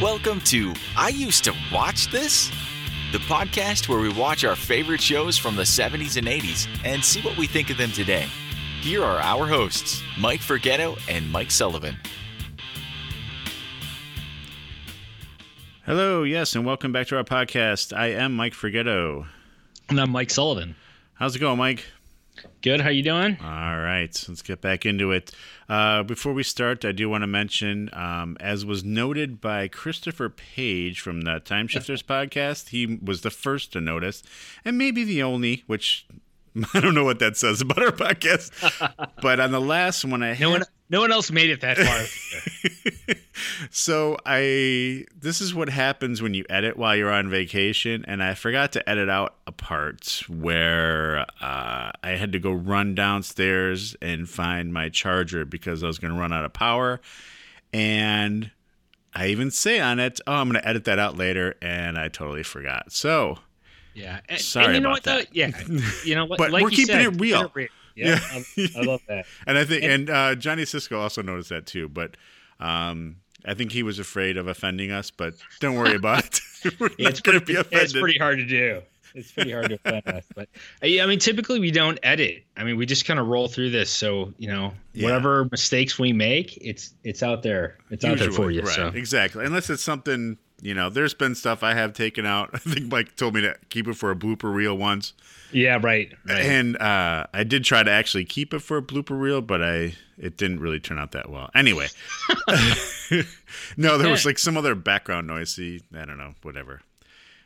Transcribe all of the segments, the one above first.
Welcome to I Used to Watch This, the podcast where we watch our favorite shows from the 70s and 80s and see what we think of them today. Here are our hosts, Mike Forgetto and Mike Sullivan. Hello, yes, and welcome back to our podcast. I am Mike Forgetto. And I'm Mike Sullivan. How's it going, Mike? Good. How you doing? All right, let's get back into it. Uh, before we start, I do want to mention, um, as was noted by Christopher Page from the Time Shifters podcast, he was the first to notice, and maybe the only, which I don't know what that says about our podcast. but on the last one, I no one, no one else made it that far. so I, this is what happens when you edit while you're on vacation, and I forgot to edit out a part where uh, I had to go run downstairs and find my charger because I was going to run out of power, and I even say on it, "Oh, I'm going to edit that out later," and I totally forgot. So yeah. And, Sorry and you know about what, that. Though? Yeah. You know what? but like we're keeping said, it real. Yeah, yeah. I, I, love that. and I think, and, and uh, Johnny Cisco also noticed that too. But um, I think he was afraid of offending us. But don't worry about it. we're it's going to be offended. It's pretty hard to do. It's pretty hard to offend us. But I mean, typically we don't edit. I mean, we just kind of roll through this. So you know, yeah. whatever mistakes we make, it's it's out there. It's Usually, out there for you. Right. So. Exactly. Unless it's something you know, there's been stuff I have taken out. I think Mike told me to keep it for a blooper reel once. Yeah, right. right. And uh, I did try to actually keep it for a blooper reel, but I it didn't really turn out that well. Anyway, no, there was like some other background noise. See, I don't know, whatever.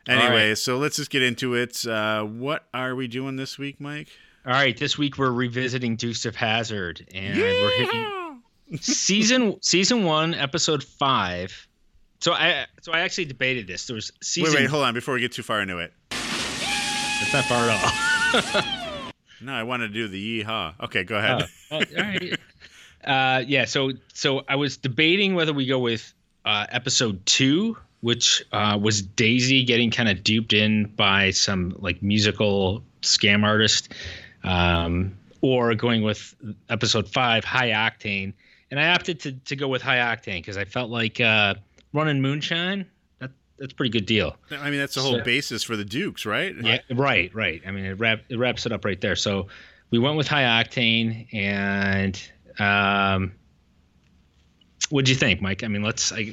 Anyway, right. so let's just get into it. Uh, what are we doing this week, Mike? All right, this week we're revisiting Dukes of Hazzard, and yeah! we're hitting season season one, episode five so I so I actually debated this. There was season. Wait, wait, hold on before we get too far into it. It's not far at all. no, I wanted to do the yeehaw. Okay, go ahead. Oh, all right. uh, yeah. So so I was debating whether we go with uh, episode two, which uh, was Daisy getting kind of duped in by some like musical scam artist, um, or going with episode five, High Octane. And I opted to to go with High Octane because I felt like. Running moonshine, that that's a pretty good deal. I mean, that's the whole so, basis for the Dukes, right? Yeah, right, right. I mean, it, wrap, it wraps it up right there. So we went with high octane, and um, what'd you think, Mike? I mean, let's I,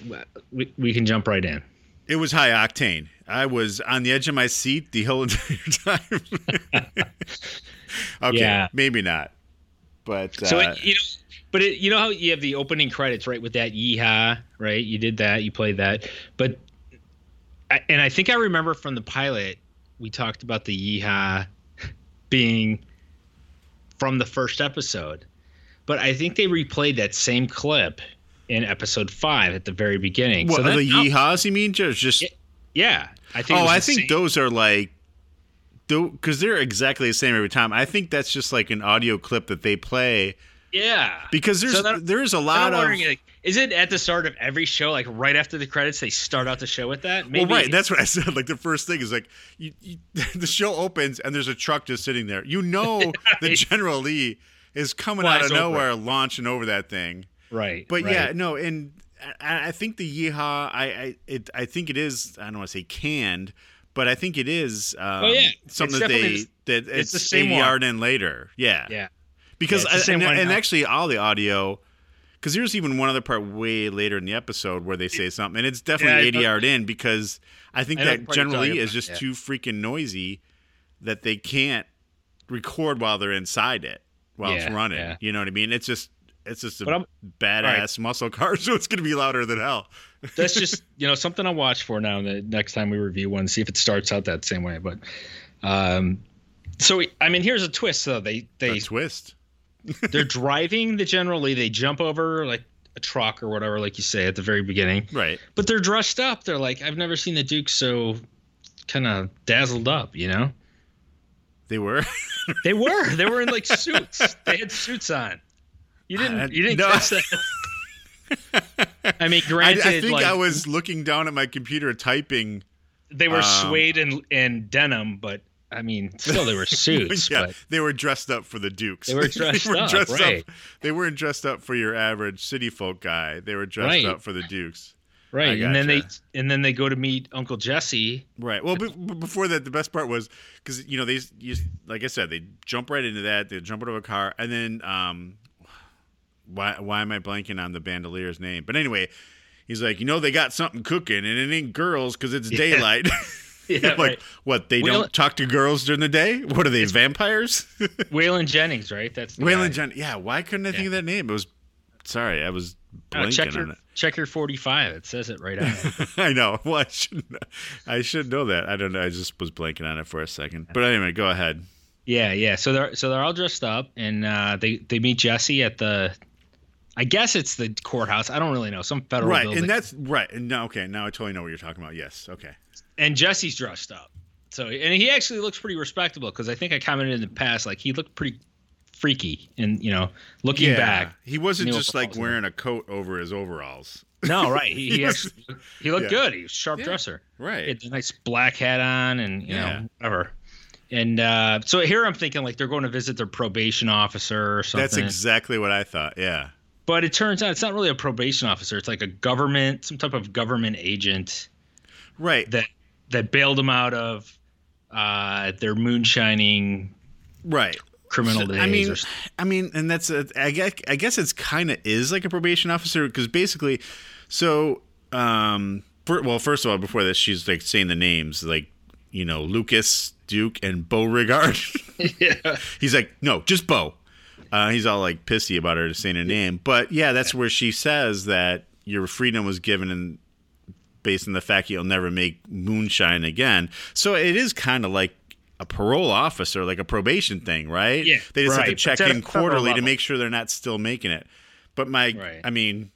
we we can jump right in. It was high octane. I was on the edge of my seat the whole entire time. okay, yeah. maybe not, but so uh, it, you know but it, you know how you have the opening credits right with that yeehaw, right? You did that, you played that, but and I think I remember from the pilot we talked about the yeehaw being from the first episode, but I think they replayed that same clip in episode five at the very beginning. What, so that, the yeehaws? You mean just just? Yeah, I think. Oh, I think same. those are like because they're exactly the same every time. I think that's just like an audio clip that they play yeah, because there's so there's a lot of. Like, is it at the start of every show, like right after the credits, they start out the show with that? Maybe. Well, right. That's what I said. Like the first thing is like you, you, the show opens and there's a truck just sitting there. You know right. that General Lee is coming Flies out of nowhere, over. launching over that thing. Right. But right. yeah, no, and I, I think the yeehaw. I I it, I think it is. I don't want to say canned but I think it is um, oh, yeah. something it's that they that it's, it's the same yard in later. Yeah, yeah. Because yeah, I, and, and actually all the audio because there's even one other part way later in the episode where they say something and it's definitely yeah, 80 in because i think I that General Lee is just yeah. too freaking noisy that they can't record while they're inside it while it's running you know what i mean? It's just it's just a badass right. muscle car so it's going to be louder than hell that's just you know something i'll watch for now the next time we review one see if it starts out that same way but um so i mean here's a twist though they they a twist they're driving the General Lee. They jump over like a truck or whatever, like you say at the very beginning. Right. But they're dressed up. They're like, I've never seen the Duke so kind of dazzled up, you know? They were. they were. They were in like suits. They had suits on. You didn't. You didn't no. catch that. I mean, granted, I, I think like, I was looking down at my computer typing. They were um, suede and, and denim, but I mean, still they were suits. yeah, but they were dressed up for the Dukes. They were dressed, they were up, dressed right. up. They weren't dressed up for your average city folk guy. They were dressed right. up for the Dukes. Right, and then they and then they go to meet Uncle Jesse. Right. Well, be- be- before that, the best part was because you know they, you, like I said, they jump right into that. They jump out of a car, and then um, why why am I blanking on the balladeer's name? But anyway, he's like, you know, they got something cooking, and it ain't girls because it's daylight. Yeah, like right. what? They don't talk to girls during the day? What are they, vampires? Waylon Jennings, right? That's Waylon guy. Jen. Yeah. Why couldn't I think of that name? It was. Sorry, I was Uh, blanking check on it. check your forty five. It says it right on it. I know. Well, I should. I should know that. I don't know. I just was blanking on it for a second. But anyway, go ahead. Yeah, yeah. So they're so they're all dressed up, and uh, they they meet Jesse at the, I guess it's the courthouse. I don't really know some federal right, building. and that's right. And now, okay, now I totally know what you're talking about. Yes. Okay. and Jesse's dressed up. So and he actually looks pretty respectable because I think I commented in the past like he looked pretty freaky, and you know looking back. he wasn't just like wearing a coat over his overalls. No, right. He, he, He was- actually, he looked yeah. good. He was a sharp Yeah, dresser. He Right. had a nice black hat on, and you Yeah. know whatever. And uh, so here I'm thinking like they're going to visit their probation officer or something. That's exactly what I thought. Yeah. But it turns out it's not really a probation officer. It's like a government, some type of government agent Right. that that bailed them out of uh, their moonshining right. criminal days. I mean, I mean, and that's a, I guess I guess it's kind of is like a probation officer because basically, so um, for, well, first of all, before this, she's like saying the names like you know Lucas Duke and Beauregard. yeah, He's like, no, just Bo. Uh, he's all like pissy about her saying her name, but yeah, that's where she says that your freedom was given in based on the fact you'll never make moonshine again. So it is kind of like a parole officer, like a probation thing, right? Yeah, they just have to check in quarterly to make sure they're not still making it. But my, Right. I mean.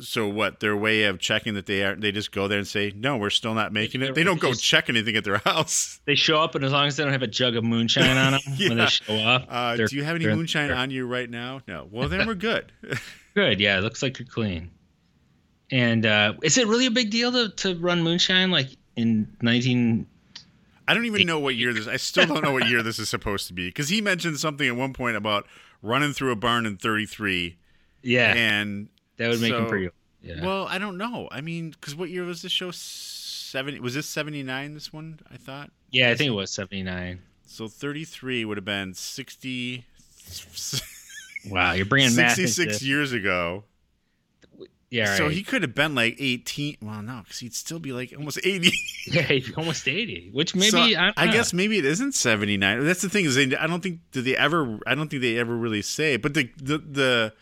So what? Their way of checking that they are, they just go there and say, "No, we're still not making it." They don't go check anything at their house. they show up, and as long as they don't have a jug of moonshine on them when they show up, Uh, do you have any moonshine on you right now? No. Well, then we're good. Good, yeah, it looks like you're clean. And uh, is it really a big deal to, to run moonshine like in 19? I don't even know what year this. I still don't know what year this is supposed to be because he mentioned something at one point about running through a barn in '33, Yeah, and that would make him so- pretty. Yeah. well, I don't know. I mean, because what year was this show? Seventy? Was this '79? This one? I thought. yeah, I think it was 79. So 33 would have been 60. Wow, you're bringing math. 66 years ago. Yeah, right. So he could have been like 18. Well, no, because he'd still be like almost 80. yeah, almost 80, which maybe So, I, I guess maybe it isn't 79. That's the thing is they, I don't think do they ever I don't think they ever really say. But the the, the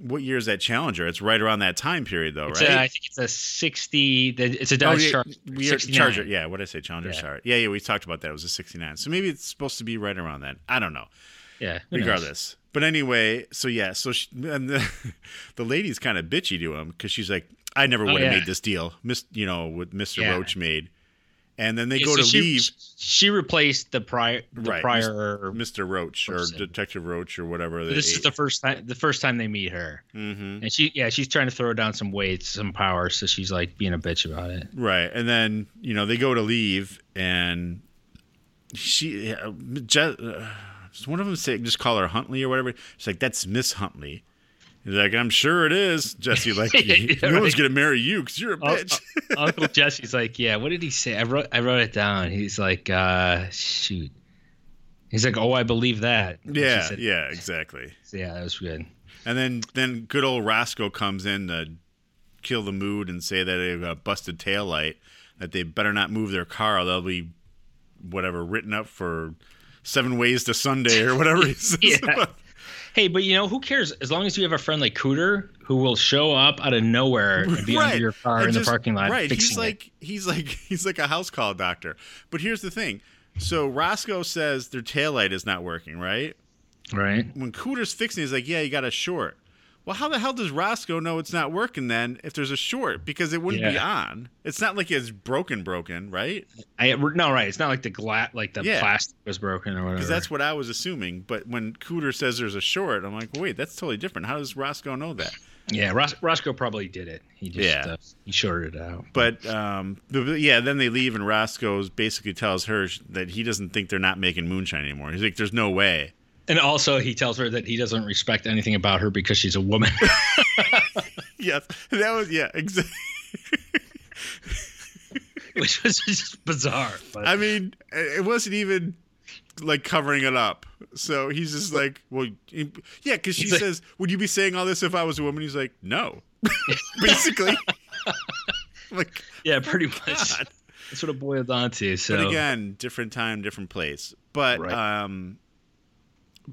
what year is that Challenger? It's right around that time period though, It's right? a, I think it's a 60. It's a Oh, Dodge yeah, Charger. we are- 69. Charger. Yeah, what did I say? Challenger. Yeah. Sorry. Yeah, yeah. We talked about that. It was a 69. So maybe it's supposed to be right around that. I don't know. Yeah. who knows? regardless. But anyway, so yeah, so she, and the the lady's kind of bitchy to him because she's like, I never Oh, would have yeah. made this deal, Miss, you know, what Mister. Roach made. And then they Yeah, go so to she, leave, She replaced the prior, the Right, prior. Mister Roach or. Detective Roach or whatever. This is the first time. The first time they meet her, hmm and she, yeah, she's trying to throw down some weights, some power, so she's like being a bitch about it. right. And then you know they go to leave, and she, uh, Je- uh, one of them say just call her Huntley or whatever. She's like, that's Miss Huntley. He's like, I'm sure it is. Jesse, like, Yeah, no one's gonna marry you because you're a bitch. Uncle Jesse's like, yeah. What did he say? I wrote, I wrote it down. He's like, uh, shoot. He's like, oh, I believe that. And yeah, said- yeah, exactly. yeah, that was good. And then then good old Roscoe comes in to kill the mood and say that they've got a busted tail light, that they better not move their car or they'll be whatever written up for seven ways to Sunday or whatever he says. Yeah. Hey, but you know who cares? As long as you have a friend like Cooter who will show up out of nowhere and be under your car And in just- the parking lot, Right. He's it. like he's like he's like a house call doctor. But here's the thing. So Roscoe says their tail light is not working, right? right? when Cooter's fixing, it, he's like, "Yeah, you got a short." Well, how the hell does Roscoe know it's not working then if there's a short? Because it wouldn't be on. It's not like it's broken, broken, right? I no, right. It's not like the glass, like the Yeah. plastic was broken or whatever. Because that's what I was assuming. But when Cooter says there's a short, I'm like, wait, that's totally different. How does Roscoe know that? yeah. Ros- Roscoe probably did it. He just Yeah. uh, he shorted it out. But um, yeah, then they leave, and Roscoe basically tells her that he doesn't think they're not making moonshine anymore. He's like, "There's no way." And also, he tells her that he doesn't respect anything about her because she's a woman. yes, that was yeah, exactly. which was just bizarre. But I mean, it wasn't even like covering it up. So he's just like, well, yeah, because she He's like- says, "Would you be saying all this if I was a woman?" He's like, "No," basically. like, yeah, pretty much. God. That's what it boiled down to. So but again, different time, different place. But Right. um,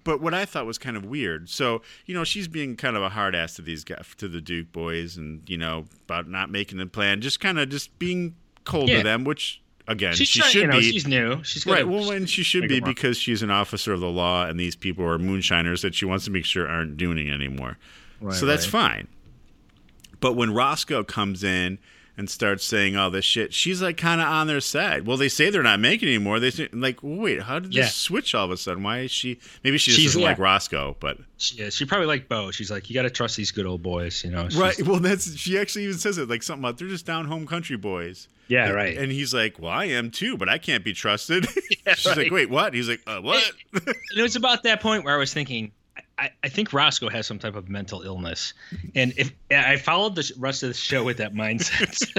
but what I thought was kind of weird. So you know, she's being kind of a hard ass to these guys, to the Duke boys, and you know about not making the plan, just kind of just being cold Yeah. to them, which. Again, she's she trying, should you know, be. she's new. She's Right. gotta- Well, and she should be because she's an officer of the law, and these people are moonshiners that she wants to make sure aren't doing it anymore. Right, so that's right. fine. But when Roscoe comes in and starts saying all this shit, she's like kind of on their side. Well, they say they're not making anymore. They say, like, wait, how did this switch all of a sudden? Why is she? Maybe she just She's- doesn't yeah. like Roscoe, but She, yeah, she probably like Bo. She's like, you got to trust these good old boys, you know. She's- right. Well, that's she actually even says it like something about they're just down home country boys. Yeah, right. And he's like, "Well, I am too, but I can't be trusted." She's right. like, "Wait, what?" He's like, uh, "What?" And it was about that point where I was thinking, I, I think Roscoe has some type of mental illness, and if I followed the rest of the show with that mindset,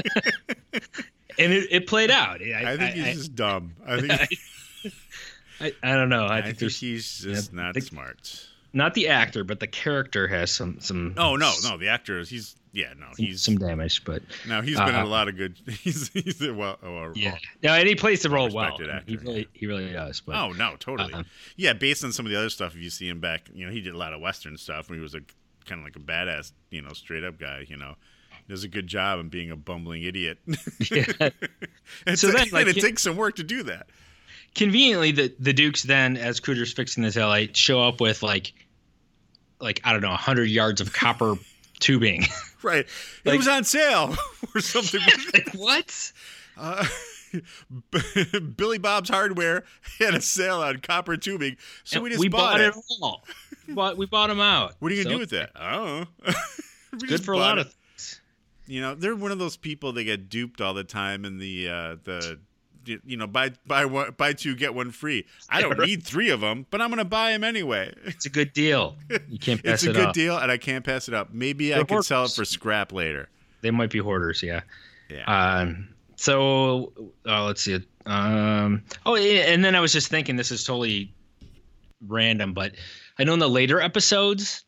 and it, it played out. I, I think he's I, just dumb. I think I, I don't know. I, I, think, think he's just not the- smart. not the actor, but the character has some some. Oh no, no, the actor is he's yeah, no, he's some damage, but now he's been in uh, a lot of good. He's he's a, well, oh, oh, yeah, no, and he plays the role well. Respected He actor, really, he really does. But Oh no, totally. Uh-huh. Yeah, based on some of the other stuff, if you see him back, you know, he did a lot of Western stuff. When he was a kind of like a badass, you know, straight up guy. You know, does a good job in being a bumbling idiot. Yeah. and So then, like, it takes some work to do that. conveniently the the Dukes then, as Cooter's fixing his headlight, show up with like, like I don't know, hundred yards of copper tubing. Right. it was on sale or something. like what? Uh, Billy Bob's Hardware had a sale on copper tubing, so we just bought, it. all. But we bought them out. What are you gonna So, do with that? I don't know. We Good for a lot it. of things. You know, they're one of those people that get duped all the time in the uh, the you know buy buy one buy two get one free. I don't need three of them, but I'm gonna buy them anyway. It's a good deal. You can't pass it up. It's a good up. deal, and I can't pass it up. Maybe I They're can sell it for scrap later. They might be hoarders. Yeah. Yeah. Um. So uh, let's see. Um. Oh, and then I was just thinking this is totally random, but I know in the later episodes,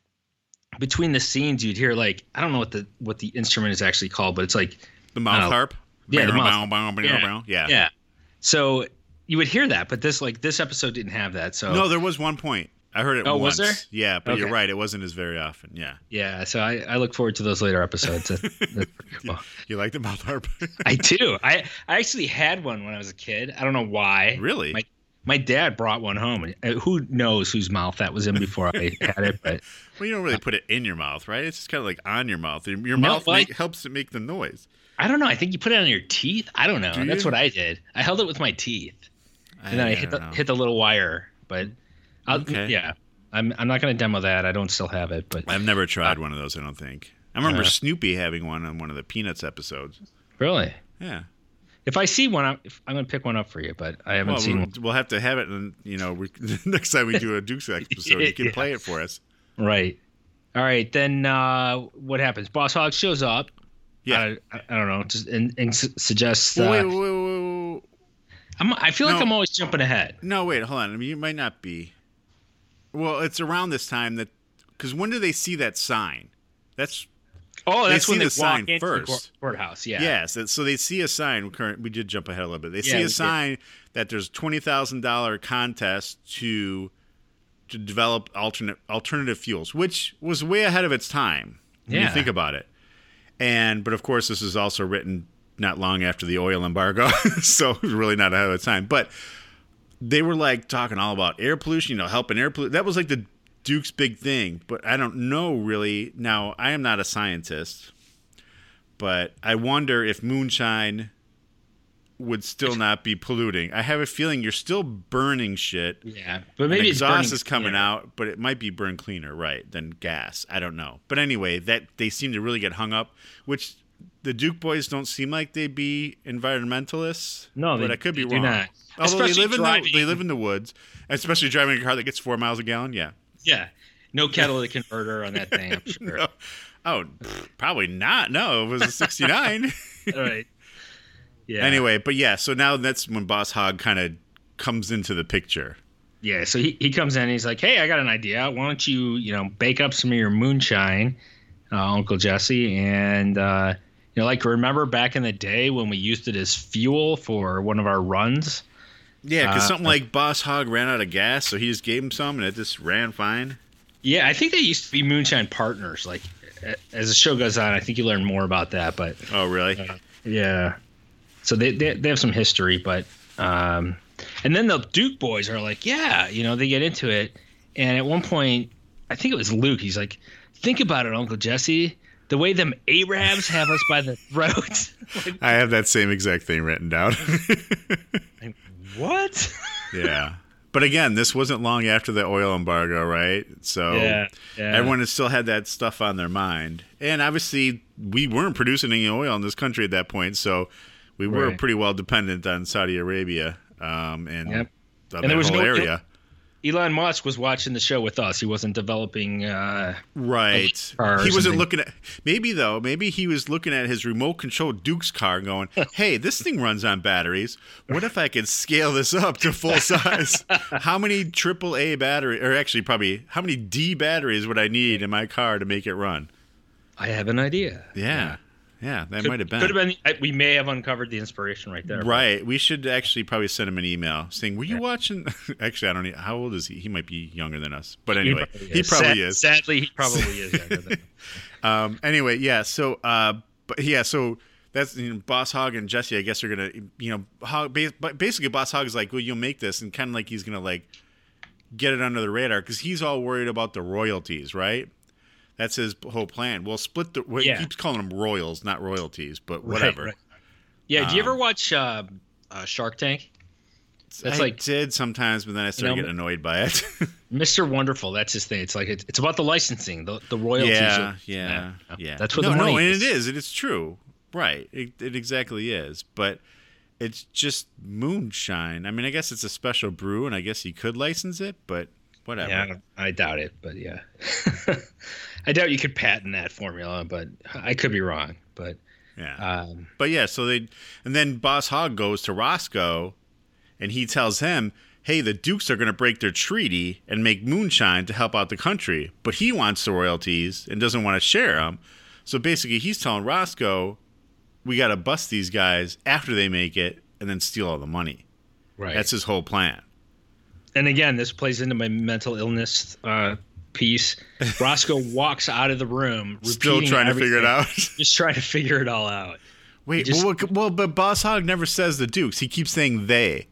between the scenes, you'd hear like I don't know what the what the instrument is actually called, but it's like the mouth Oh. harp. Yeah, the mouth- bow, bow, yeah. bow. yeah. yeah. So you would hear that, but this like this episode didn't have that. So No, there was one point. I heard it Oh, once. was there? Yeah, but you're right. It wasn't as very often. Yeah. yeah. So I, I look forward to those later episodes. That- that's cool. You like the mouth harp? I do. I I actually had one when I was a kid. I don't know why. really? My my dad brought one home. uh, Who knows whose mouth that was in before I had it? But well, you don't really put it in your mouth, right? It's just kind of like on your mouth. Your your No, mouth make, helps it make the noise. I don't know. I think you put it on your teeth. I don't know. Do That's what I did. I held it with my teeth, and then I, hit the know. hit the little wire. But I'll, Okay. yeah, I'm I'm not going to demo that. I don't still have it. But I've never tried one of those. I don't think. I remember Uh, Snoopy having one on one of the Peanuts episodes. really, Yeah. if I see one, I'm, I'm going to pick one up for you. But I haven't Well, seen we'll, one. we'll have to have it, and you know, we, next time we do a Dukes episode, you can Yeah. play it for us. Right. All right. Then uh, what happens? Boss Hogg shows up. Yeah. I, I, don't know. Just and, and su- suggests. Uh, wait, wait, wait, wait, I'm, I feel like I'm always jumping ahead. No, wait, hold on. I mean, you might not be. Well, it's around this time that, because when do they see that sign? That's Oh, They that's when see they the walk sign the first. court- courthouse. Yeah. yes. that- So they see a sign. we Current, we did jump ahead a little bit. They Yeah, see a did. sign that there's twenty thousand dollar contest to to develop alternate alternative fuels, which was way ahead of its time. When Yeah. you think about it. And but of course, this is also written not long after the oil embargo, so really not ahead of time. But they were like talking all about air pollution, you know, helping air pollution. That was like the Duke's big thing. But I don't know really. Now, I am not a scientist, but I wonder if moonshine would still not be polluting. I have a feeling you're still burning shit. Yeah. But maybe it's exhaust is coming cleaner. out, but it might be burned cleaner, right, than gas. I don't know. But anyway, that they seem to really get hung up, which the Duke boys don't seem like they'd be environmentalists. No, but they- I could be they do wrong. not. Although they Especially live in the driving- they live in the woods, especially driving a car that gets four miles a gallon. Yeah, Yeah. No catalytic converter on that thing, I'm sure. no. Oh, pff, probably not. No, it was a 69. All right. Yeah. Anyway, but yeah, so now that's when Boss Hogg kind of comes into the picture. Yeah, so he, he comes in and he's like, Hey, I got an idea. Why don't you, you know, bake up some of your moonshine, uh, Uncle Jesse, and uh, you know, like remember back in the day when we used it as fuel for one of our runs? Yeah, because Uh, something like Boss Hogg ran out of gas, so he just gave him some, and it just ran fine. Yeah, I think they used to be moonshine partners. Like as the show goes on, I think you learn more about that. But Oh, really? yeah, so they they, they have some history, but um, and then the Duke boys are like, yeah, you know, they get into it, and at one point, I think it was Luke. He's like, think about it, Uncle Jesse. The way them Arabs have us by the throat. Like, I have that same exact thing written down. what? yeah. But again, this wasn't long after the oil embargo, right? So Yeah, yeah. everyone has still had that stuff on their mind. And obviously, we weren't producing any oil in this country at that point, so we were Right. pretty well dependent on Saudi Arabia um, and Yep. And there was whole no- area. Elon Musk was watching the show with us. He wasn't developing. Uh, Right. He wasn't looking at maybe though, maybe he was looking at his remote control Duke's car going, "Hey, this thing runs on batteries. What if I could scale this up to full size? how many AAA battery or actually probably how many D batteries would I need in my car to make it run?" I have an idea. Yeah. Yeah, that Could- might have been. Could have been. We may have uncovered the inspiration right there. Right. We should actually probably send him an email saying, "Were you watching?" actually, I don't. Know, how old is he? He might be younger than us. But anyway, he probably Sad- is. Sadly, he probably is younger than. Um, anyway, yeah. So, uh, but yeah. So that's you know, Boss Hogg and Jesse. I guess are gonna, you know, Hogg. basically, Boss Hogg is like, well, you'll make this, and kind of like he's gonna like get it under the radar because he's all worried about the royalties, right? That's his whole plan. Well, split the. Well, Yeah. He keeps calling them royals, not royalties, but whatever. Right, right. Yeah. do you ever Um, watch uh, uh, Shark Tank? That's I like- did sometimes, but then I started know, getting annoyed by it. Mr. Wonderful. That's his thing. It's like it's, it's about the licensing, the the royalties. yeah, of- yeah, yeah. That's what no, the money no, and is. it is. It is true. Right. It, it exactly is. But it's just moonshine. I mean, I guess it's a special brew, and I guess you could license it, but whatever. Yeah, I doubt it, but yeah, I doubt you could patent that formula, but I could be wrong. But Yeah. um, But yeah, so they and then Boss Hogg goes to Roscoe and he tells him, "Hey, the Dukes are going to break their treaty and make moonshine to help out the country, but he wants the royalties and doesn't want to share them." So basically, he's telling Roscoe, "We got to bust these guys after they make it and then steal all the money." right. That's his whole plan. And again, this plays into my mental illness uh, piece. Roscoe walks out of the room, Still trying to figure it out. just trying to figure it all out. Wait, just- well, what- well, but Boss Hogg never says the Dukes. He keeps saying they.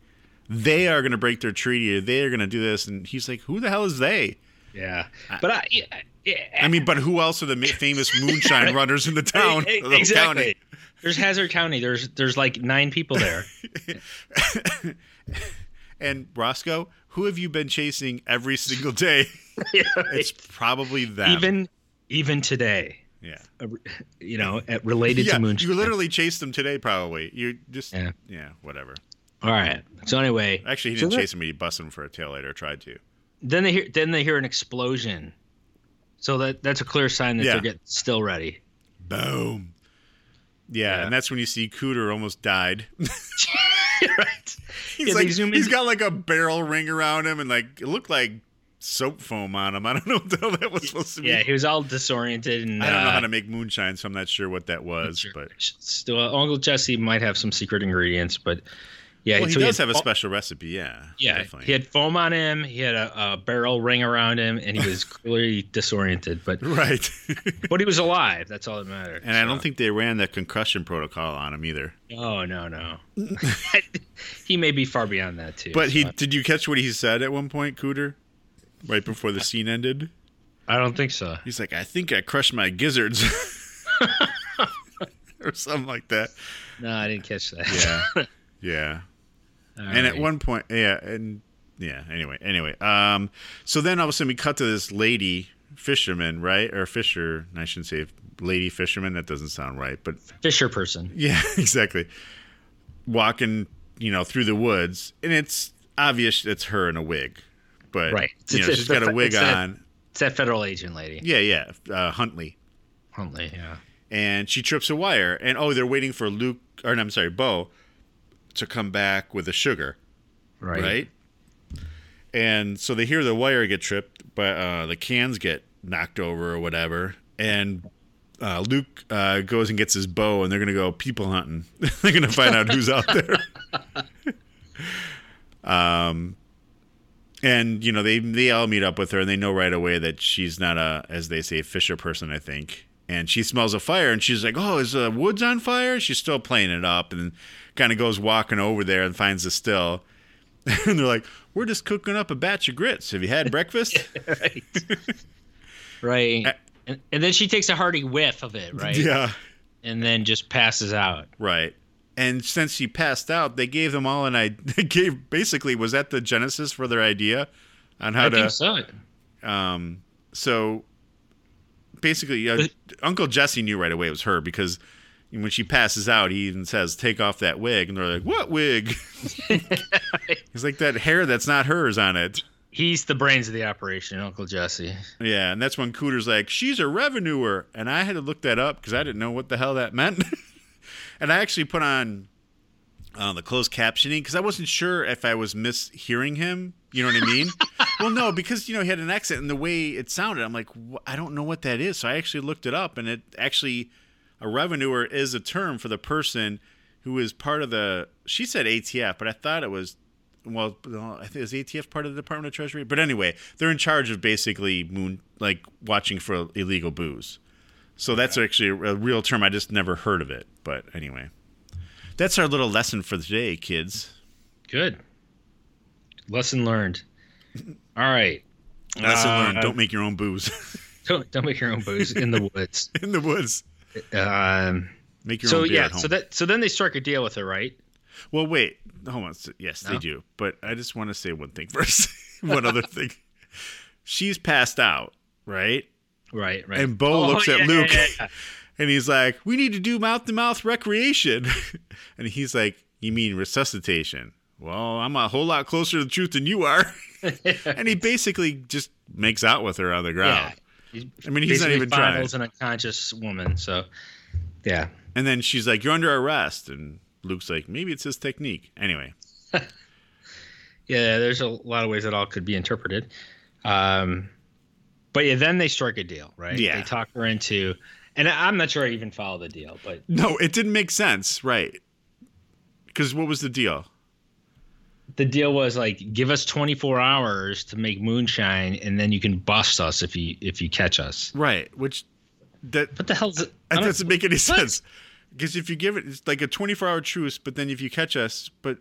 They are going to break their treaty. Or they are going to do this, and he's like, "Who the hell is they?" Yeah, but I, I, I mean, but who else are the famous moonshine runners in the town? Exactly. county? There's Hazzard County. There's there's like nine people there. And Roscoe, who have you been chasing every single day? it's probably them. even even today, yeah, uh, you know, at, related yeah. to moonshine. You literally chased them today, probably. You just yeah, Yeah. whatever. All right. So anyway, Actually, he didn't then- chase him. He busted him for a tail lighter. Tried to. Then they hear then they hear an explosion. So that that's a clear sign that Yeah. they're getting still ready. Boom. Yeah, Yeah. and that's when you see Cooter almost died. right. He's Yeah, like he's got like a barrel ring around him and like it looked like soap foam on him. I don't know what the hell that was supposed to be. Yeah, he was all disoriented and I don't know uh, how to make moonshine, so I'm not sure what that was. sure. But Still, Uncle Jesse might have some secret ingredients, but yeah, well, he so does had have a special recipe. Yeah, Yeah, definitely. he had foam on him. He had a, a barrel ring around him, and he was clearly disoriented. But right. but he was alive. That's all that mattered. and I don't think they ran the concussion protocol on him either. Oh no no. he may be far beyond that too. But he did you catch what he said at one point, Cooter? Right before the scene ended, I don't think so. he's like, "I think I crushed my gizzards," or something like that. No, I didn't catch that. Yeah, yeah. All and at one point yeah and yeah anyway anyway um so then all of a sudden we cut to this lady fisherman right or fisher i shouldn't say lady fisherman that doesn't sound right but Fisher person. yeah exactly walking you know through the woods and it's obvious it's her in a wig but Right. you know It's- she's it's got the- a wig it's that- on It's that federal agent lady. yeah yeah uh, huntley Huntley, yeah. And she trips a wire, and oh, they're waiting for Luke, or no, I'm sorry, Bo, to come back with the sugar, Right. right? And so they hear the wire get tripped, but uh, the cans get knocked over or whatever, and uh, Luke uh, goes and gets his bow, and they're gonna go people hunting. they're gonna find out who's out there. um, and you know they they all meet up with her, and they know right away that she's not a, as they say, Fisher person, I think. And she smells a fire, and she's like, "Oh, is the woods on fire?" She's still playing it up, and kind of goes walking over there and finds the still. and they're like, "We're just cooking up a batch of grits. Have you had breakfast?" right. right. And, and then she takes a hearty whiff of it, right? Yeah. And then just passes out. Right. And since she passed out, they gave them all an idea. They gave basically was that the genesis for their idea on how I to. think so. Um. So basically, uh, Uncle Jesse knew right away it was her because when she passes out, he even says, "Take off that wig," and they're like, "What wig?" He's like that hair that's not hers on it. He's the brains of the operation, Uncle Jesse. Yeah, and that's when Cooter's like, "She's a revenuer," and I had to look that up because I didn't know what the hell that meant. and I actually put on uh, the closed captioning because I wasn't sure if I was mishearing him. You know what I mean? well, no, because you know he had an accent and the way it sounded, I'm like, "Wh- I don't know what that is. So I actually looked it up, and it actually a revenuer is a term for the person who is part of the. She said ATF, but I thought it was. Well, I think is ATF part of the Department of Treasury. But anyway, they're in charge of basically moon like watching for illegal booze. So that's actually a, real term. I just never heard of it. But anyway, that's our little lesson for today, kids. Good. Lesson learned. All right. Lesson Uh, learned: don't make your own booze Don't, don't make your own booze in the woods. in the woods. Um, Make your so own beer yeah, at home. so that so then they strike a deal with her, right? well, wait, hold on. So- Yes, they do. But I just want to say one thing first. one other thing. She's passed out, right? Right, right. And Bo Oh, looks yeah, at yeah, Luke yeah, yeah. and he's like, "We need to do mouth to mouth recreation," and he's like, "You mean resuscitation?" Well, I'm a whole lot closer to the truth than you are. and he basically just makes out with her on the Yeah. ground. I mean, he's not even trying. an unconscious woman. So, yeah. And then she's like, "You're under arrest," and Luke's like, "Maybe it's his technique." Anyway, Yeah, there's a lot of ways that all could be interpreted. Um, but yeah, then they strike a deal, right? Yeah. They talk her into, and I'm not sure I even follow the deal, but no, it didn't make sense, right? Because what was the deal? The deal was like, give us 24 hours to make moonshine, and then you can bust us if you if you catch us. Right, which that What the hell's it? That doesn't make any what? sense. Because if you give it, it's like a 24 hour truce, but then if you catch us, but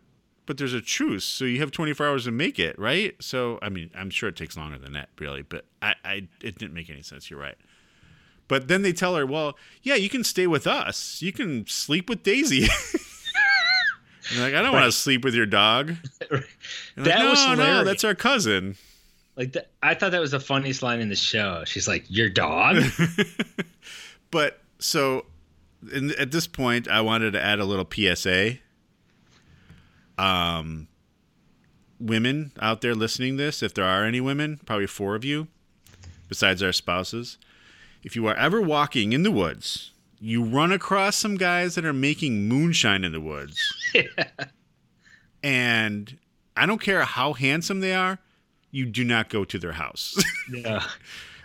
but there's a truce, so you have 24 hours to make it, right? So I mean, I'm sure it takes longer than that, really, but I, I it didn't make any sense. You're right. But then they tell her, well, yeah, you can stay with us. You can sleep with Daisy. And like, I don't want to sleep with your dog. And like, That no, was no, that's our cousin. Like the, I thought that was the funniest line in the show. She's like, "Your dog." But so in, at this point, I wanted to add a little PSA. Um, women out there listening this, if there are any women, probably four of you, besides our spouses, if you are ever walking in the woods, you run across some guys that are making moonshine in the woods, and I don't care how handsome they are, you do not go to their house. yeah.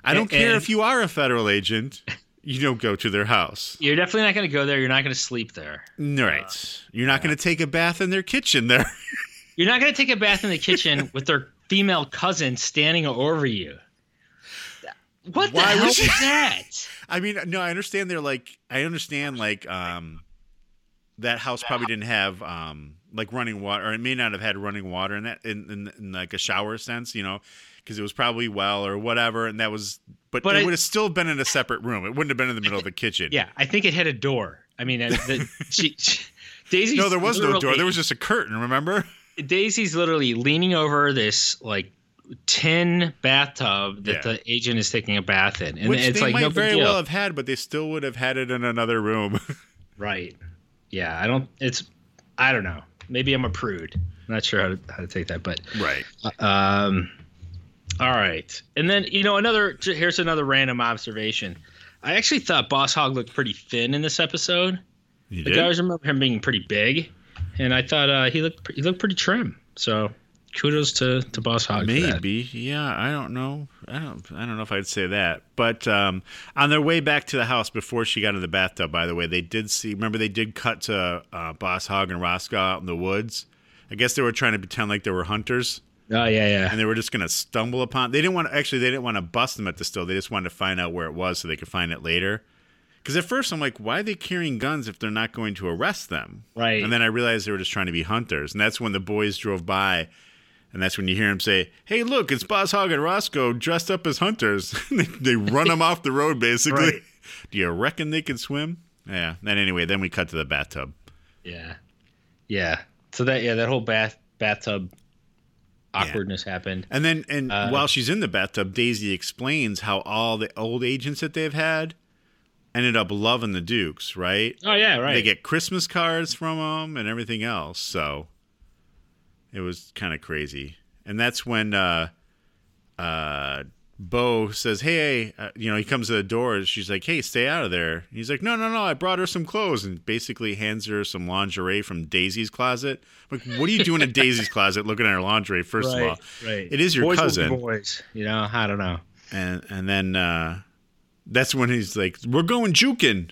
I don't And- care and- if you are a federal agent. You don't go to their house. You're definitely not going to go there. You're not going to sleep there. Right. Uh, you're not going to take a bath in their kitchen there. You're not going to take a bath in the kitchen with their female cousin standing over you. What the Why hell would was that? I mean, no, I understand they're like I understand like um that house probably didn't have um like running water or it may not have had running water in that in, in, in like a shower sense, you know, because it was probably well or whatever and that was but, But it I- would have still been in a separate room. It wouldn't have been in the middle of the kitchen. Yeah, I think it had a door. I mean, uh, the, she, she, Daisy's No, there was no door. There was just a curtain, remember? Daisy's literally leaning over this like tin bathtub that Yeah. the agent is taking a bath in, and Which it's they like might no very deal. well have had, but they still would have had it in another room. Right. Yeah, I don't. It's. I don't know. Maybe I'm a prude. I'm not sure how to how to take that, but right. um. All right, and then you know another. Here's another random observation. I actually thought Boss Hogg looked pretty thin in this episode. You Like, I always remember him being pretty big, and I thought uh, he looked he looked pretty trim. So kudos to to Boss Hogg. Maybe, yeah. I don't know. I don't. I don't know if I'd say that. But um, on their way back to the house before she got in the bathtub, by the way, they did see. Remember, they did cut to uh, Boss Hogg and Roscoe out in the woods. I guess they were trying to pretend like they were hunters, Oh yeah, yeah. and they were just going to stumble upon. They didn't want. to Actually, they didn't want to bust them at the still. They just wanted to find out where it was so they could find it later. Because at first I'm like, why are they carrying guns if they're not going to arrest them? Right. And then I realized they were just trying to be hunters. And that's when the boys drove by. And that's when you hear him say, Hey, look, it's Boss Hogg and Roscoe dressed up as hunters. they, they run them off the road, basically. Right. Do you reckon they can swim? Yeah. And anyway, then we cut to the bathtub. Yeah, yeah. So that yeah, that whole bath bathtub awkwardness happened. And then, and Uh, while she's in the bathtub, Daisy explains how all the old agents that they've had ended up loving the Dukes, right? Oh yeah, right. They get Christmas cards from them and everything else. So it was kind of crazy. And that's when uh, uh, Bo says, "Hey, uh, you know," he comes to the door. She's like, "Hey, stay out of there." He's like, "No, no, no! I brought her some clothes," and basically hands her some lingerie from Daisy's closet. I'm like, what are you doing in Daisy's closet, looking at her lingerie? First of all, right, right. it is your boys cousin. boys, you know. I don't know. and and then uh, that's when he's like, "We're going juking,"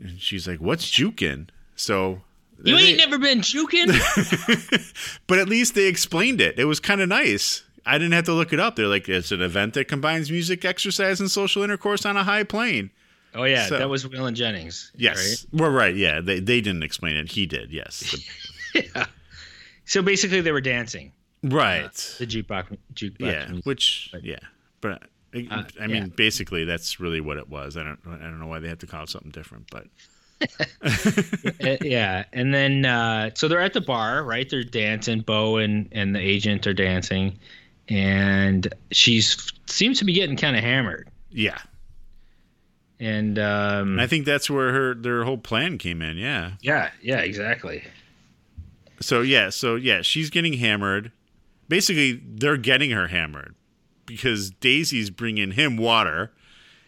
and she's like, "What's juking?" So You they- ain't never been juking. but at least they explained it. It was kind of nice. I didn't have to look it up. They're like, it's an event that combines music, exercise, and social intercourse on a high plane. oh yeah, So- that was Waylon Jennings. Yes. Well, right. Yeah. They, they didn't explain it. He did. Yes. yeah. So basically, they were dancing right. the jukebox. Jukebox. yeah. music. Which, yeah. But I, Uh, I mean, yeah. basically, that's really what it was. I don't, I don't know why they had to call it something different, but Uh, yeah, and then uh, so they're at the bar, right? They're dancing. Bo and and the agent are dancing, and she's seems to be getting kind of hammered. yeah. And um, I think that's where her their whole plan came in. Yeah. yeah, yeah, exactly. So yeah, so yeah, she's getting hammered. Basically, they're getting her hammered because Daisy's bringing him water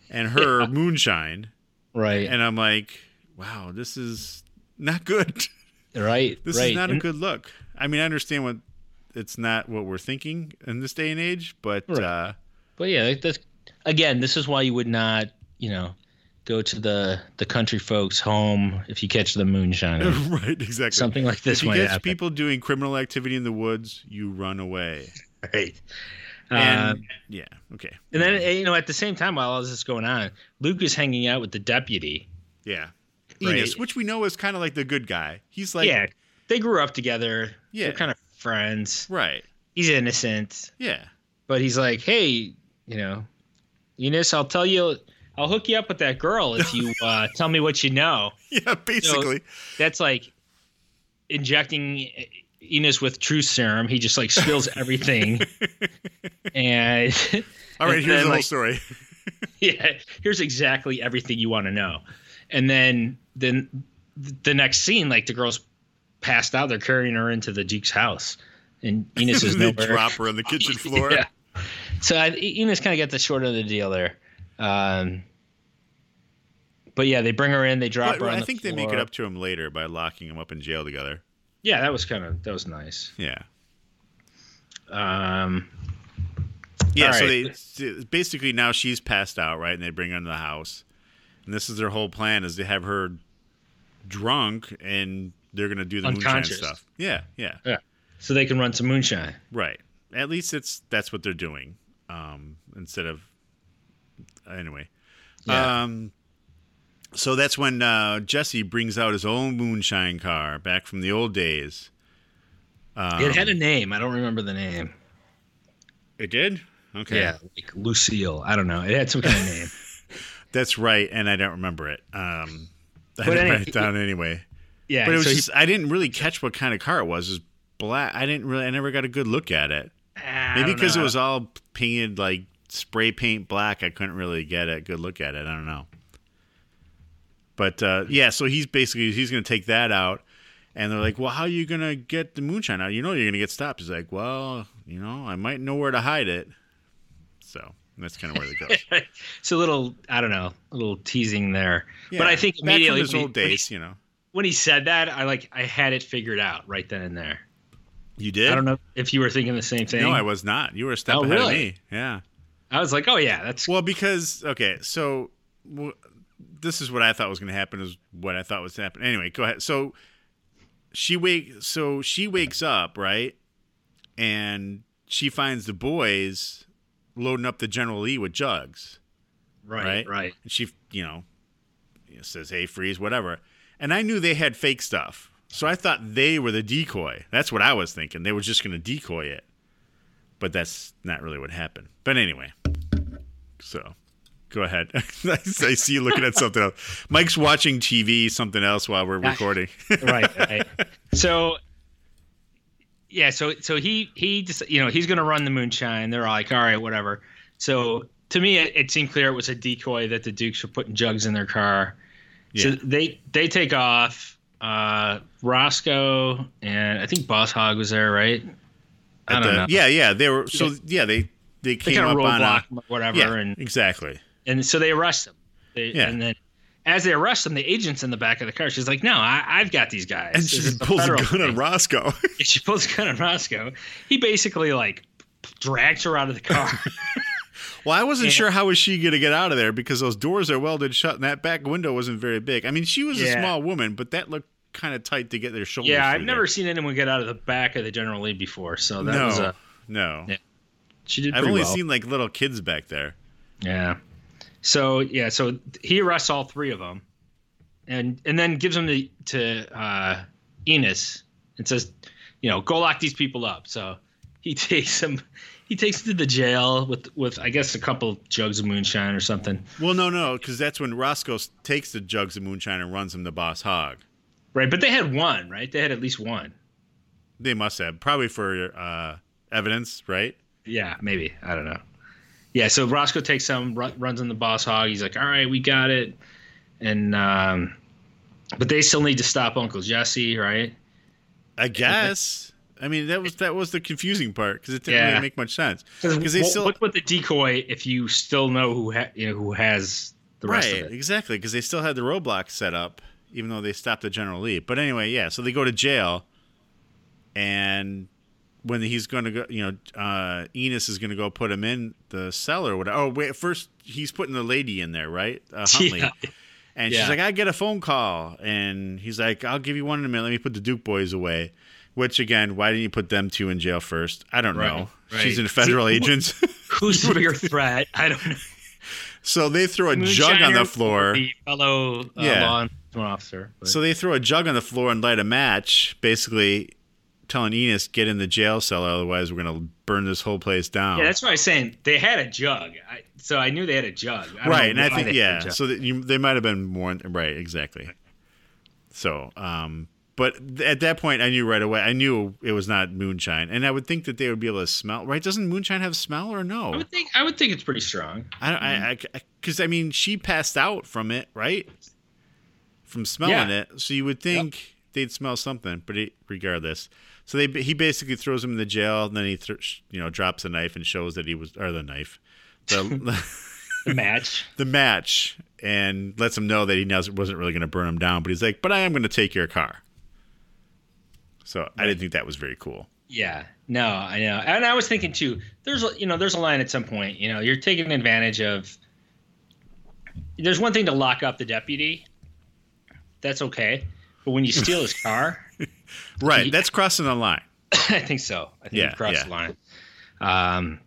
and her Yeah. moonshine, Right, and I'm like, wow, this is not good. right, This right. is not a good look. I mean, I understand what it's not what we're thinking in this day and age, but Right. uh, But yeah, that's again, this is why you would not, you know, go to the the country folks' home if you catch the moonshine. right, exactly. Something like this if you catch happen. people doing criminal activity in the woods, you run away. right. And Um, yeah, okay. and then you know, at the same time, while all this is going on, Luke is hanging out with the deputy. yeah, Right. Which we know is kind of like the good guy. He's like, yeah, they grew up together. Yeah. they're kind of friends. right, He's innocent, yeah. but he's like, hey, you know, Enos, I'll tell you, I'll hook you up with that girl if you uh, tell me what you know. Yeah, basically. That's like injecting Enos with truth serum. He just like spills everything, and All right, and here's then, the whole like, story. yeah, here's exactly everything you want to know. And then then the next scene, like the girl's passed out, they're carrying her into the Duke's house, and Enos is they nowhere. drop her on the kitchen floor. Yeah. So I, Enos kind of got the short end of the deal there. Um, but yeah, they bring her in, they drop But her. On I the think they make it up to him later by locking him up in jail together. Yeah, that was kind of that was nice. Yeah. Um, Yeah, so right. they basically now she's passed out, right? And they bring her into the house. And this is their whole plan is to have her drunk and they're going to do the moonshine stuff. Yeah, yeah. yeah, so they can run some moonshine. Right. At least it's that's what they're doing. Um instead of anyway. Yeah. Um so that's when uh, Jesse brings out his own moonshine car back from the old days. Um, it had a name. I don't remember the name. It did? Okay. Yeah, like Lucille. I don't know. It had some kind of name. That's right, and I don't remember it. Um, I But didn't write it down anyway. Yeah, But it was so he- just I didn't really catch what kind of car it was. It was black. I didn't really. I never got a good look at it. I Maybe because it was all painted like spray paint black. I couldn't really get a good look at it. I don't know. But uh, yeah, so he's basically he's going to take that out, and they're like, "Well, how are you going to get the moonshine out? You know you're going to get stopped." He's like, "Well, you know, I might know where to hide it." So And that's kind of where it goes. it's a little, I don't know, a little teasing there. Yeah, but I think immediately his old when, he, days, you know. when he said that, I like I had it figured out right then and there. You did? I don't know if you were thinking the same thing. No, I was not. You were a step Oh, ahead really? of me. Yeah. I was like, oh yeah, that's Well, because okay, so this is what I thought was going to happen. Is what I thought was happening. Anyway, go ahead. So she wake. So she wakes up right, and she finds the boys loading up the General Lee with jugs. right, right? right. And she, you know, says, "Hey, freeze, whatever." And I knew they had fake stuff, so I thought they were the decoy. That's what I was thinking. They were just going to decoy it, but that's not really what happened. But anyway, so go ahead. I see you looking at something else. Mike's watching TV, something else while we're recording. right, right. So yeah, so so he he just you know he's gonna run the moonshine. They're like, all right, whatever. So to me, it, it seemed clear it was a decoy that the Dukes were putting jugs in their car. So they they take off. Uh, Roscoe and I think Boss Hogg was there, right? I At don't the- know. Yeah, yeah. They were so yeah. They they They came of up on a whatever, yeah and exactly. and so they arrest him. They, Yeah. And then as they arrest them, the agent's in the back of the car. She's like, "No, I, I've got these guys." And she pulls a gun on thing." Roscoe. she pulls a gun on Roscoe. He basically like drags her out of the car. Well, I wasn't Yeah. sure how was she going to get out of there because those doors are welded shut and that back window wasn't very big. I mean, she was a small woman, but that looked kind of tight to get their shoulders. yeah, I've never there. seen anyone get out of the back of the General Lee before, so that no, was a no. Yeah, she did. I've only well. seen like little kids back there. Yeah. So yeah, so he arrests all three of them, and and then gives them to to uh, Enos and says, you know, go lock these people up. So he takes them, he takes them to the jail with with I guess a couple jugs of moonshine or something. Well, no, no, because that's when Roscoe takes the jugs of moonshine and runs them to Boss Hogg. Right, but they had one, right? They had at least one. They must have probably for uh, evidence, right? Yeah, maybe. I don't know. Yeah, so Roscoe takes some, run, runs on the boss hogg. He's like, "All right, we got it," and um, but they still need to stop Uncle Jesse, right? I guess. I mean, that was that was the confusing part because it didn't Yeah. really make much sense. Because they what, still what with the decoy if you still know who ha- you know who has the rest right, of it? exactly, because they still had the roadblock set up, even though they stopped the General Lee. But anyway, yeah, so they go to jail, and when he's going to go, you know, uh, Enos is going to go put him in the cellar. or whatever. Oh, wait, first he's putting the lady in there, right? Uh, Huntley. Yeah. And Yeah. she's like, I get a phone call. And he's like, I'll give you one in a minute. Let me put the Duke boys away. Which, again, why didn't you put them two in jail first? I don't Right, know. right. She's in a federal agents. Who's the bigger threat? I don't know. so they throw a jug on the floor. The fellow uh, Yeah. law enforcement officer. but- So they throw a jug on the floor and light a match, basically telling Enos, get in the jail cell, otherwise we're going to burn this whole place down. yeah, that's what I was saying. They had a jug, I, so I knew they had a jug. I right, and I think they had a yeah, so that you, they might have been more right, exactly. So, um, but at that point, I knew right away. I knew it was not moonshine, and I would think that they would be able to smell. Right? Doesn't moonshine have smell or no? I would think I would think it's pretty strong. I don't. I because I, mean, she passed out from it, right? From smelling Yeah. it, so you would think they'd smell something. But it, regardless, so they he basically throws him in the jail, and then he th- you know drops the knife and shows that he was or the knife, the The match. the match, and lets him know that he knows wasn't really going to burn him down. But he's like, "But I am going to take your car." So I didn't think that was very cool. Yeah, no, I know, and I was thinking too. There's a- you know, there's a line at some point. You know, you're taking advantage of. There's one thing to lock up the deputy. That's okay, but when you steal his car, Right? That's crossing the line. I think so. I think Yeah, crossed yeah. the line. Um,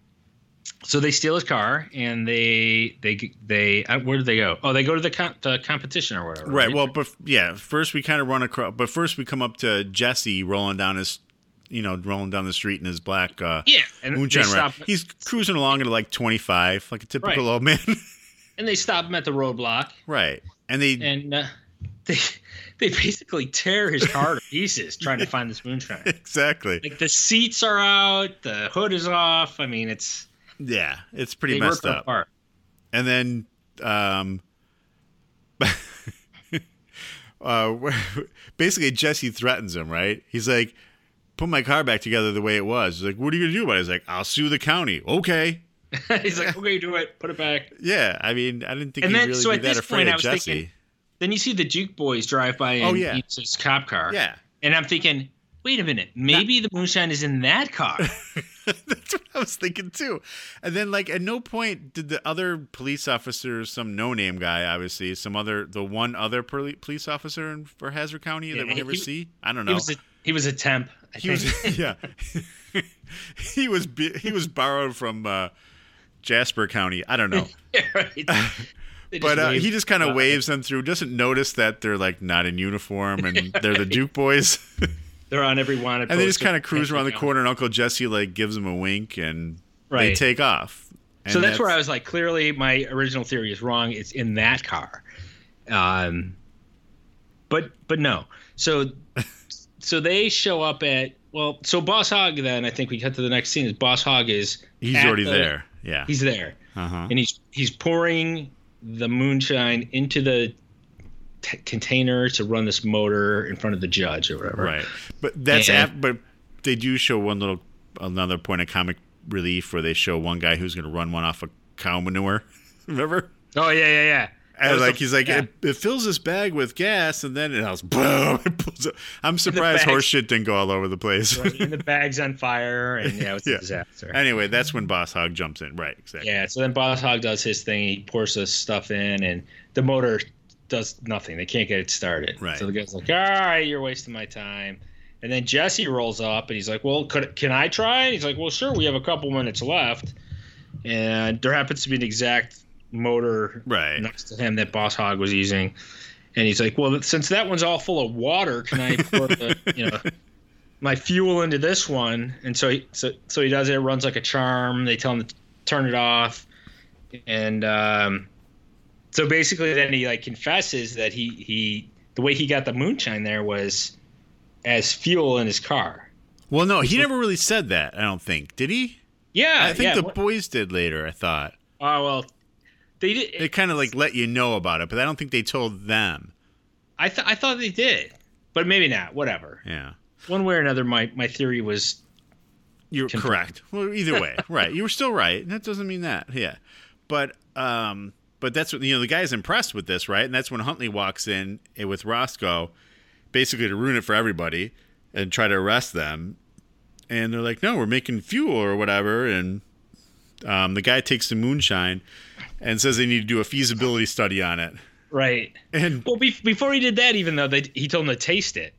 so they steal his car and they they they uh, where do they go? Oh, they go to the com- the competition or whatever. Right. Well, but yeah, first we kind of run across, but first we come up to Jesse rolling down his, you know, rolling down the street in his black uh, yeah, and moonshine stop He's cruising along at like 25, like a typical Right. old man. and they stop him at the roadblock right. And they, and uh, they they basically tear his car to pieces trying to find this moonshine. exactly. Like the seats are out, the hood is off. I mean, it's Yeah, it's pretty messed up. apart. And then, um, uh, basically Jesse threatens him. Right. He's like, "Put my car back together the way it was." He's like, "What are you gonna do about it?" He's like, "I'll sue the county." Okay. He's like, okay, do it, put it back. Yeah, I mean, I didn't think And he'd then- really so be at that this afraid point, I of was Jesse. thinking- Then you see the Duke boys drive by and Oh, yeah. eat his cop car. yeah, And I'm thinking, wait a minute, maybe the moonshine is in that car. That's what I was thinking too. And then, like, at no point did the other police officer, some no-name guy, obviously, some other, the one other police officer in for Hazzard County that we never he- see. I don't he know. was a he was a temp. I He was, yeah. he was, he was borrowed from uh, Jasper County. I don't know. Yeah, right. But uh, he just kind of waves them through. Doesn't notice that they're like not in uniform and they're the Duke boys. They're on every wanted. and they just kind of cruise around the corner, and Uncle Jesse like gives them a wink, and they take off. And so that's, where I was like, clearly my original theory is wrong. It's in that car. Um, but but no. So so they show up at well. So Boss Hogg then I think we cut to the next scene. Is Boss Hogg is He's already the- there. Yeah. He's there Uh-huh. and he's he's pouring the moonshine into the t- container to run this motor in front of the judge or whatever. Right. But that's And- af- but they do show one little another point of comic relief where they show one guy who's going to run one off of cow manure. Remember? Oh yeah yeah yeah. And like the- he's like yeah. it, it fills this bag with gas and then it was boom. It pulls up. I'm surprised bags- horse shit didn't go all over the place. Right, and the bag's on fire and yeah, it's Yeah. a disaster. anyway, that's when Boss Hogg jumps in. Right. Exactly. Yeah, so then Boss Hogg does his thing. He pours this stuff in, and the motor does nothing. They can't get it started. Right. So the guy's like, "All right, you're wasting my time." And then Jesse rolls up, and he's like, "Well, could can I try?" And he's like, "Well, sure. We have a couple minutes left." And there happens to be an exact motor Right. next to him that Boss Hogg was using. And he's like, "Well, since that one's all full of water, can I pour the you know my fuel into this one?" And so he so so he does it. It runs like a charm. They tell him to turn it off, and um, so basically, then he like confesses that he he the way he got the moonshine there was as fuel in his car. Well, no, he never really said that. I don't think. Did he? Yeah, I think yeah. the boys did later. I thought oh well, they did. they kind of like let you know about it, but I don't think they told them. I th- I thought they did, but maybe not. Whatever. Yeah. One way or another, my my theory was You're Confirmed. correct. Well, either way, right. You were still right. and That doesn't mean that. Yeah, but um, but that's what you know. The guy's impressed with this, right? And that's when Huntley walks in eh, with Roscoe, basically to ruin it for everybody and try to arrest them. And they're like, "No, we're making fuel or whatever." And um, the guy takes the moonshine and says they need to do a feasibility study on it. right. And Well, be- before he did that, even though they, he told him to taste it.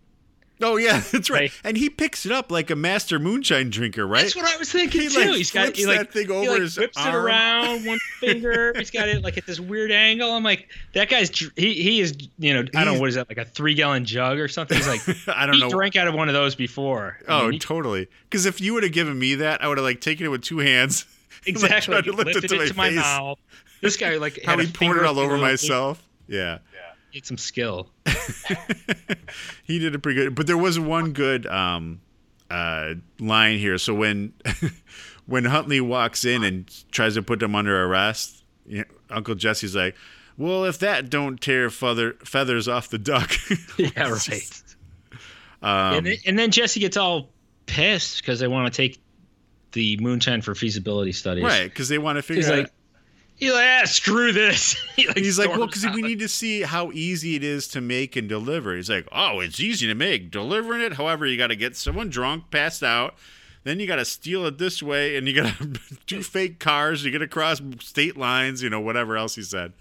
oh yeah, that's right. Right. And he picks it up like a master moonshine drinker, right? That's what I was thinking He, too. like, he's got flips he like, that thing he, over like, his whips it around one finger. he's got it like at this weird angle. I'm like, that guy's he he is you know I don't He's- know what is that like a three gallon jug or something. He's like I don't know. he know. drank out of one of those before. I Oh, mean, he- totally. Because if you would have given me that, I would have like taken it with two hands. exactly. tried to lift lifted it to it to my my mouth. This guy like How had a he poured it all over myself. Yeah, He had some skill. he did it pretty good. But there was one good um, uh, line here. So when when Huntley walks in and tries to put them under arrest, you know, Uncle Jesse's like, "Well, if that don't tear feather, feathers off the duck." yeah, right. um, and, then, and then Jesse gets all pissed because they want to take the moonshine for feasibility studies. right, because they want to figure He's out. like, he's like, ah, screw this. he like He's like, well, because we need to see how easy it is to make and deliver. He's like, oh, it's easy to make. Delivering it, however, you got to get someone drunk, passed out. Then you got to steal it this way, and you got to do fake cars. You got to cross state lines, you know, whatever else he said.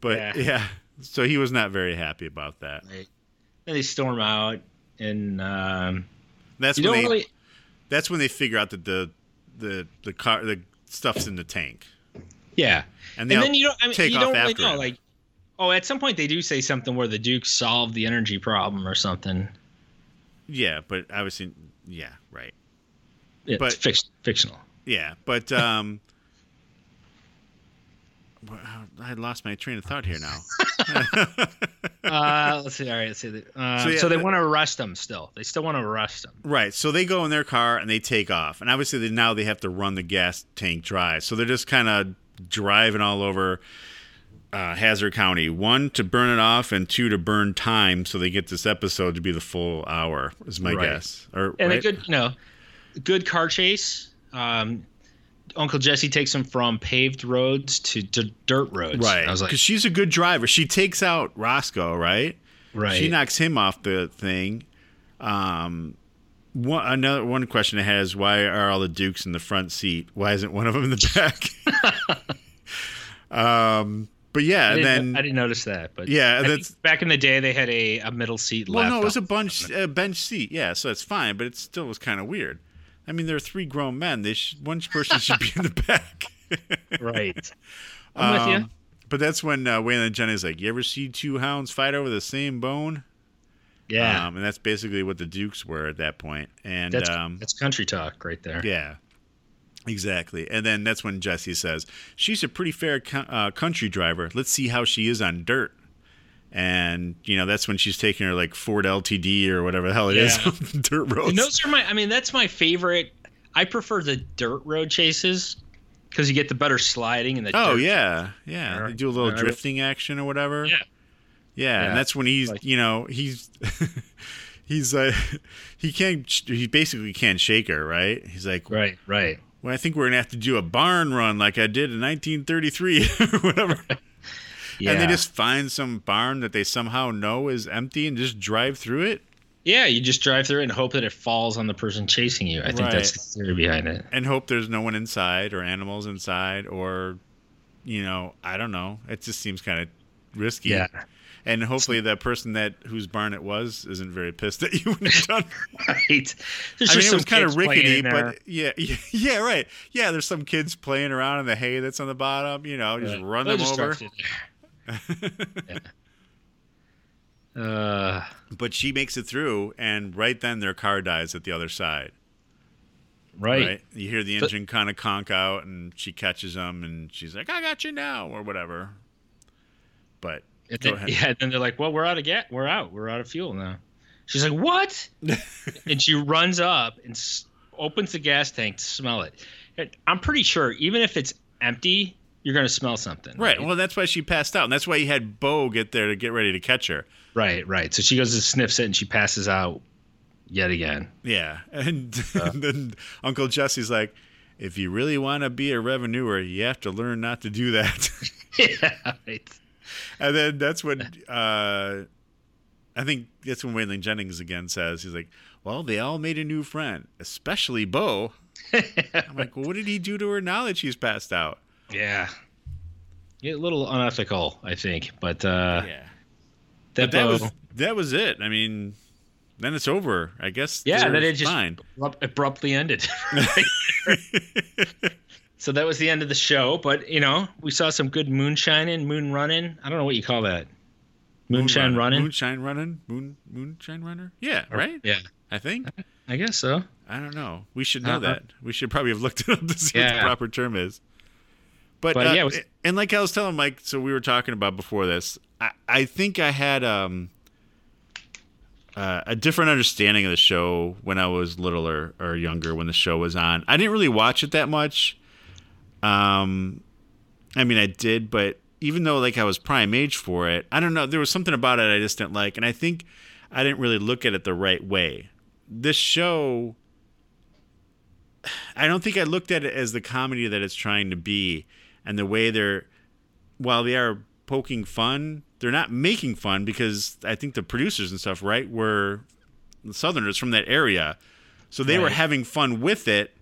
But yeah. Yeah. so he was not very happy about that. Right. And they storm out, and um, That's when they. really. That's when they figure out that the the the car the stuff's in the tank, Yeah, and, and then you don't. I mean, take you off don't really after know. Like, oh, at some point they do say something where the Duke solved the energy problem or something. yeah, but i obviously, yeah, right. It's But- fic- fictional. Yeah, but um, I lost my train of thought here now. Uh, let's see. All right, let's see. Uh, So, so, they want to arrest them still. They still want to arrest them. right, so they go in their car and they take off, and obviously they, now they have to run the gas tank dry, so they're just kind of driving all over uh, Hazzard County. One to burn it off, and two to burn time, so they get this episode to be the full hour. Is my Right. guess, or And right? a good, you know, good car chase. Um, Uncle Jesse takes him from paved roads to, to dirt roads. Right. I was like, because she's a good driver. She takes out Roscoe, right? right. She knocks him off the thing. Um, one another one question I had is why are all the Dukes in the front seat? Why isn't one of them in the back? um, but yeah, I then I didn't notice that, but Yeah, that's- back in the day they had a, a middle seat. well, no, it was a bunch a bench seat. Yeah, so it's fine, but it still was kind of weird. I mean, there are three grown men. They sh- one person should be in the back. right. I'm with Um, you. But that's when uh, Waylon Jennings like, "You ever see two hounds fight over the same bone?" Yeah, um, and that's basically what the Dukes were at that point. And that's um, that's country talk right there. yeah, exactly. And then that's when Jesse says, "She's a pretty fair co- uh, country driver. Let's see how she is on dirt." And you know that's when she's taking her like Ford LTD or whatever the hell it is Yeah. on dirt roads. And those are my. I mean, that's my favorite. I prefer the dirt road chases because you get the better sliding and the. Oh dirt. yeah, yeah. Or- They do a little or- drifting action or whatever. Yeah. yeah, Yeah. and that's when he's Like- you know he's he's uh he can't he basically can't shake her right. He's like, Right. Right. well, I think we're gonna have to do a barn run like I did in 1933 or whatever. Yeah. And they just find some barn that they somehow know is empty and just drive through it Yeah, you just drive through it and hope that it falls on the person chasing you. I think that's the theory behind it. and hope there's no one inside or animals inside or you know I don't know. It just seems kind of risky. Yeah. And hopefully that person that whose barn it was isn't very pissed that you when you're done. Right. There's I mean, just it was some kind of kids playing rickety, there. but yeah, yeah, yeah, right. Yeah, there's some kids playing around in the hay that's on the bottom. You know, just Yeah. run They'll them just over. Drive through there. Yeah. Uh, But she makes it through, and right then their car dies at the other side. right. Right? You hear the engine kind of conk out, and she catches them, and she's like, "I got you now," or whatever. But And then, yeah, then they're like, "Well, we're out of gas. We're out. We're out of fuel now." She's like, "What?" and she runs up and s- opens the gas tank to smell it. And I'm pretty sure, even if it's empty, you're gonna smell something. Right. Well, that's why she passed out, and that's why he had Bo get there to get ready to catch her. right, right. So she goes and sniffs it, and she passes out yet again. Yeah, and, then Uncle Jesse's like, "If you really want to be a revenuer, you have to learn not to do that." yeah, right. and then that's when uh, I think that's when Waylon Jennings again says, "He's like, well, they all made a new friend, especially Bo." I'm like, well, what did he do to her now that she's passed out? Yeah. Yeah, a little unethical, I think, but uh, Yeah, that, but that was that was it. I mean, then it's over. I guess. yeah, they're then it just fine. abrupt- abruptly ended. so that was the end of the show. But you know, we saw some good moonshining, moon running. I don't know what you call that. Moonshine Moon running. Moonshine running. Moon moonshine runner. Yeah, right. Yeah, I think. I guess so. I don't know. We should know Uh-uh. that. We should probably have looked it up to see what the proper term is. But, But, uh, yeah, was- and like I was telling Mike, so we were talking about before this. I, I think I had um, uh, a different understanding of the show when I was littler or younger when the show was on. I didn't really watch it that much. Um, I mean, I did, but even though like I was prime age for it, I don't know. There was something about it I just didn't like, and I think I didn't really look at it the right way. This show, I don't think I looked at it as the comedy that it's trying to be, and the way they're, while they are poking fun, they're not making fun because I think the producers and stuff, right, were Southerners from that area, so they were having fun with it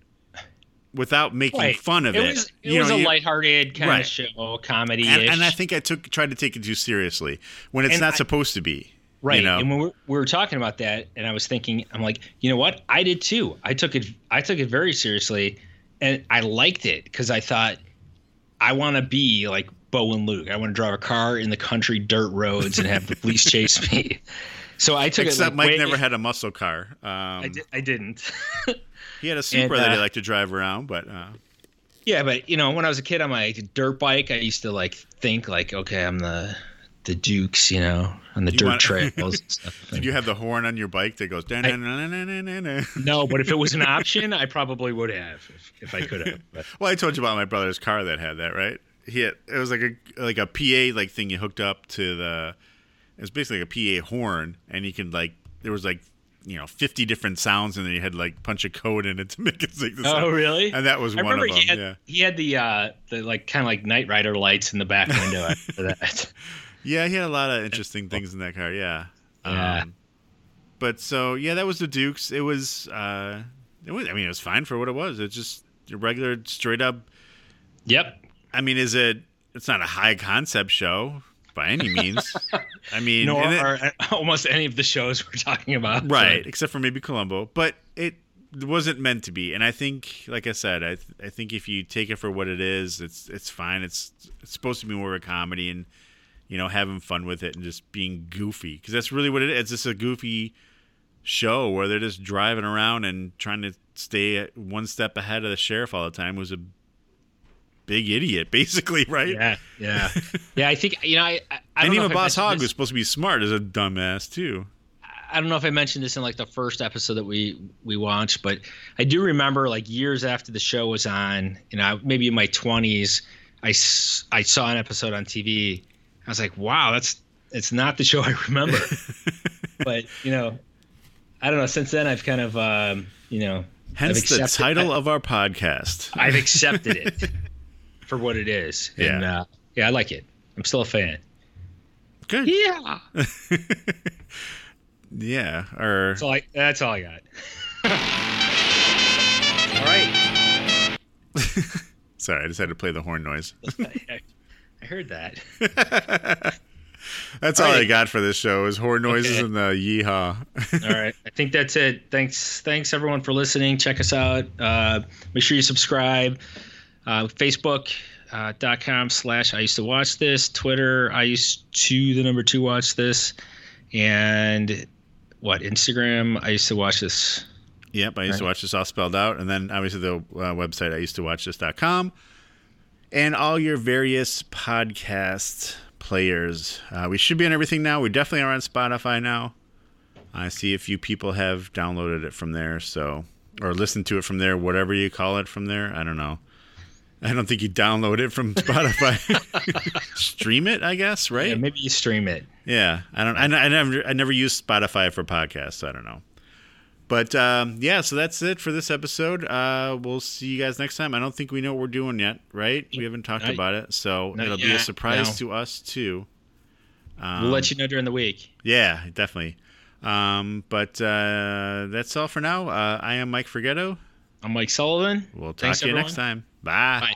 without making Right. fun of it. it was it You was know, a you- lighthearted kind Right. of show, comedy and, and I think I took tried to take it too seriously when it's And not I- supposed to be. Right. You know? And when we were, we were talking about that, and I was thinking, I'm like, you know what? I did too. I took it. I took it very seriously, and I liked it because I thought I want to be like Bo and Luke. I want to drive a car in the country dirt roads and have the police chase me. So I took Except it. Like, Mike way- never had a muscle car. Um, I, di- I didn't. He had a Supra that he uh, liked to drive around, but uh, yeah, but you know, when I was a kid on my dirt bike, I used to like think like, okay, I'm the the Dukes, you know, on the You dirt want- trails. And stuff. did you have the horn on your bike that goes? No, but if it was an option, I probably would have if, if I could have. But Well, I told you about my brother's car that had that, right? He had, it was like a like a PA like thing you hooked up to the. It was basically like a PA horn, and you can like there was like you know 50 different sounds and then you had like punch a code in it to make it sing the Oh, sound. really? and that was I one remember of them he had yeah he had the uh the like kind of like Knight Rider lights in the back window after that. Yeah he had a lot of interesting things in that car yeah Yeah. um, but so yeah that was the dukes it was uh it was i mean it was fine for what it was it's just a regular straight up Yep. i mean is it it's not a high concept show by any means i mean Nor it- are almost any of the shows we're talking about. right except for maybe columbo but it wasn't meant to be and i think like i said i, th- I think if you take it for what it is it's it's fine it's, it's supposed to be more of a comedy and you know having fun with it and just being goofy because that's really what it is it's just a goofy show where they're just driving around and trying to stay one step ahead of the sheriff all the time who's a big idiot basically right Yeah, yeah, yeah. I think you know. I, I, I don't and know even boss hogg this- was supposed to be smart as a dumbass too I don't know if I mentioned this in like the first episode that we we watched, but I do remember like years after the show was on, you know, maybe in my twenties, I I saw an episode on TV. I was like, wow, that's it's not the show I remember. but you know, I don't know. Since then, I've kind of um, you know, hence the title of our podcast I've accepted it for what it is. And Yeah. uh, yeah, I like it. I'm still a fan. good Yeah. Yeah, or That's all I, that's all I got. all right. sorry, I just had to play the horn noise. I, heard that. That's all I got for this show is horn noises Okay. and the yeehaw. All right. I think that's it. Thanks. Thanks everyone for listening. Check us out. Uh, make sure you subscribe. Uh, Facebook. Uh, dot com slash I used to watch this Twitter I used to the number two watch this and what Instagram I used to watch this Yep, I used to watch this all spelled out, and then obviously the uh, website I used to watch this.com and all your various podcast players. Uh, we should be on everything now. We definitely are on Spotify now. I see a few people have downloaded it from there, so or listened to it from there, whatever you call it from there. I don't know. I don't think you download it from Spotify. Stream it, I guess, right? yeah, maybe you stream it Yeah, I don't. I, I never. I never used Spotify for podcasts. So I don't know. But um, yeah, so that's it for this episode. Uh, we'll see you guys next time. I don't think we know what we're doing yet, right? We haven't talked Not- about it, so it'll be a surprise no. to us too. Um, we'll let you know during the week Yeah, definitely. Um, but uh, that's all for now. Uh, I am Mike Forgetto. I'm Mike Sullivan We'll talk Thanks, to you next time. Bye. Bye.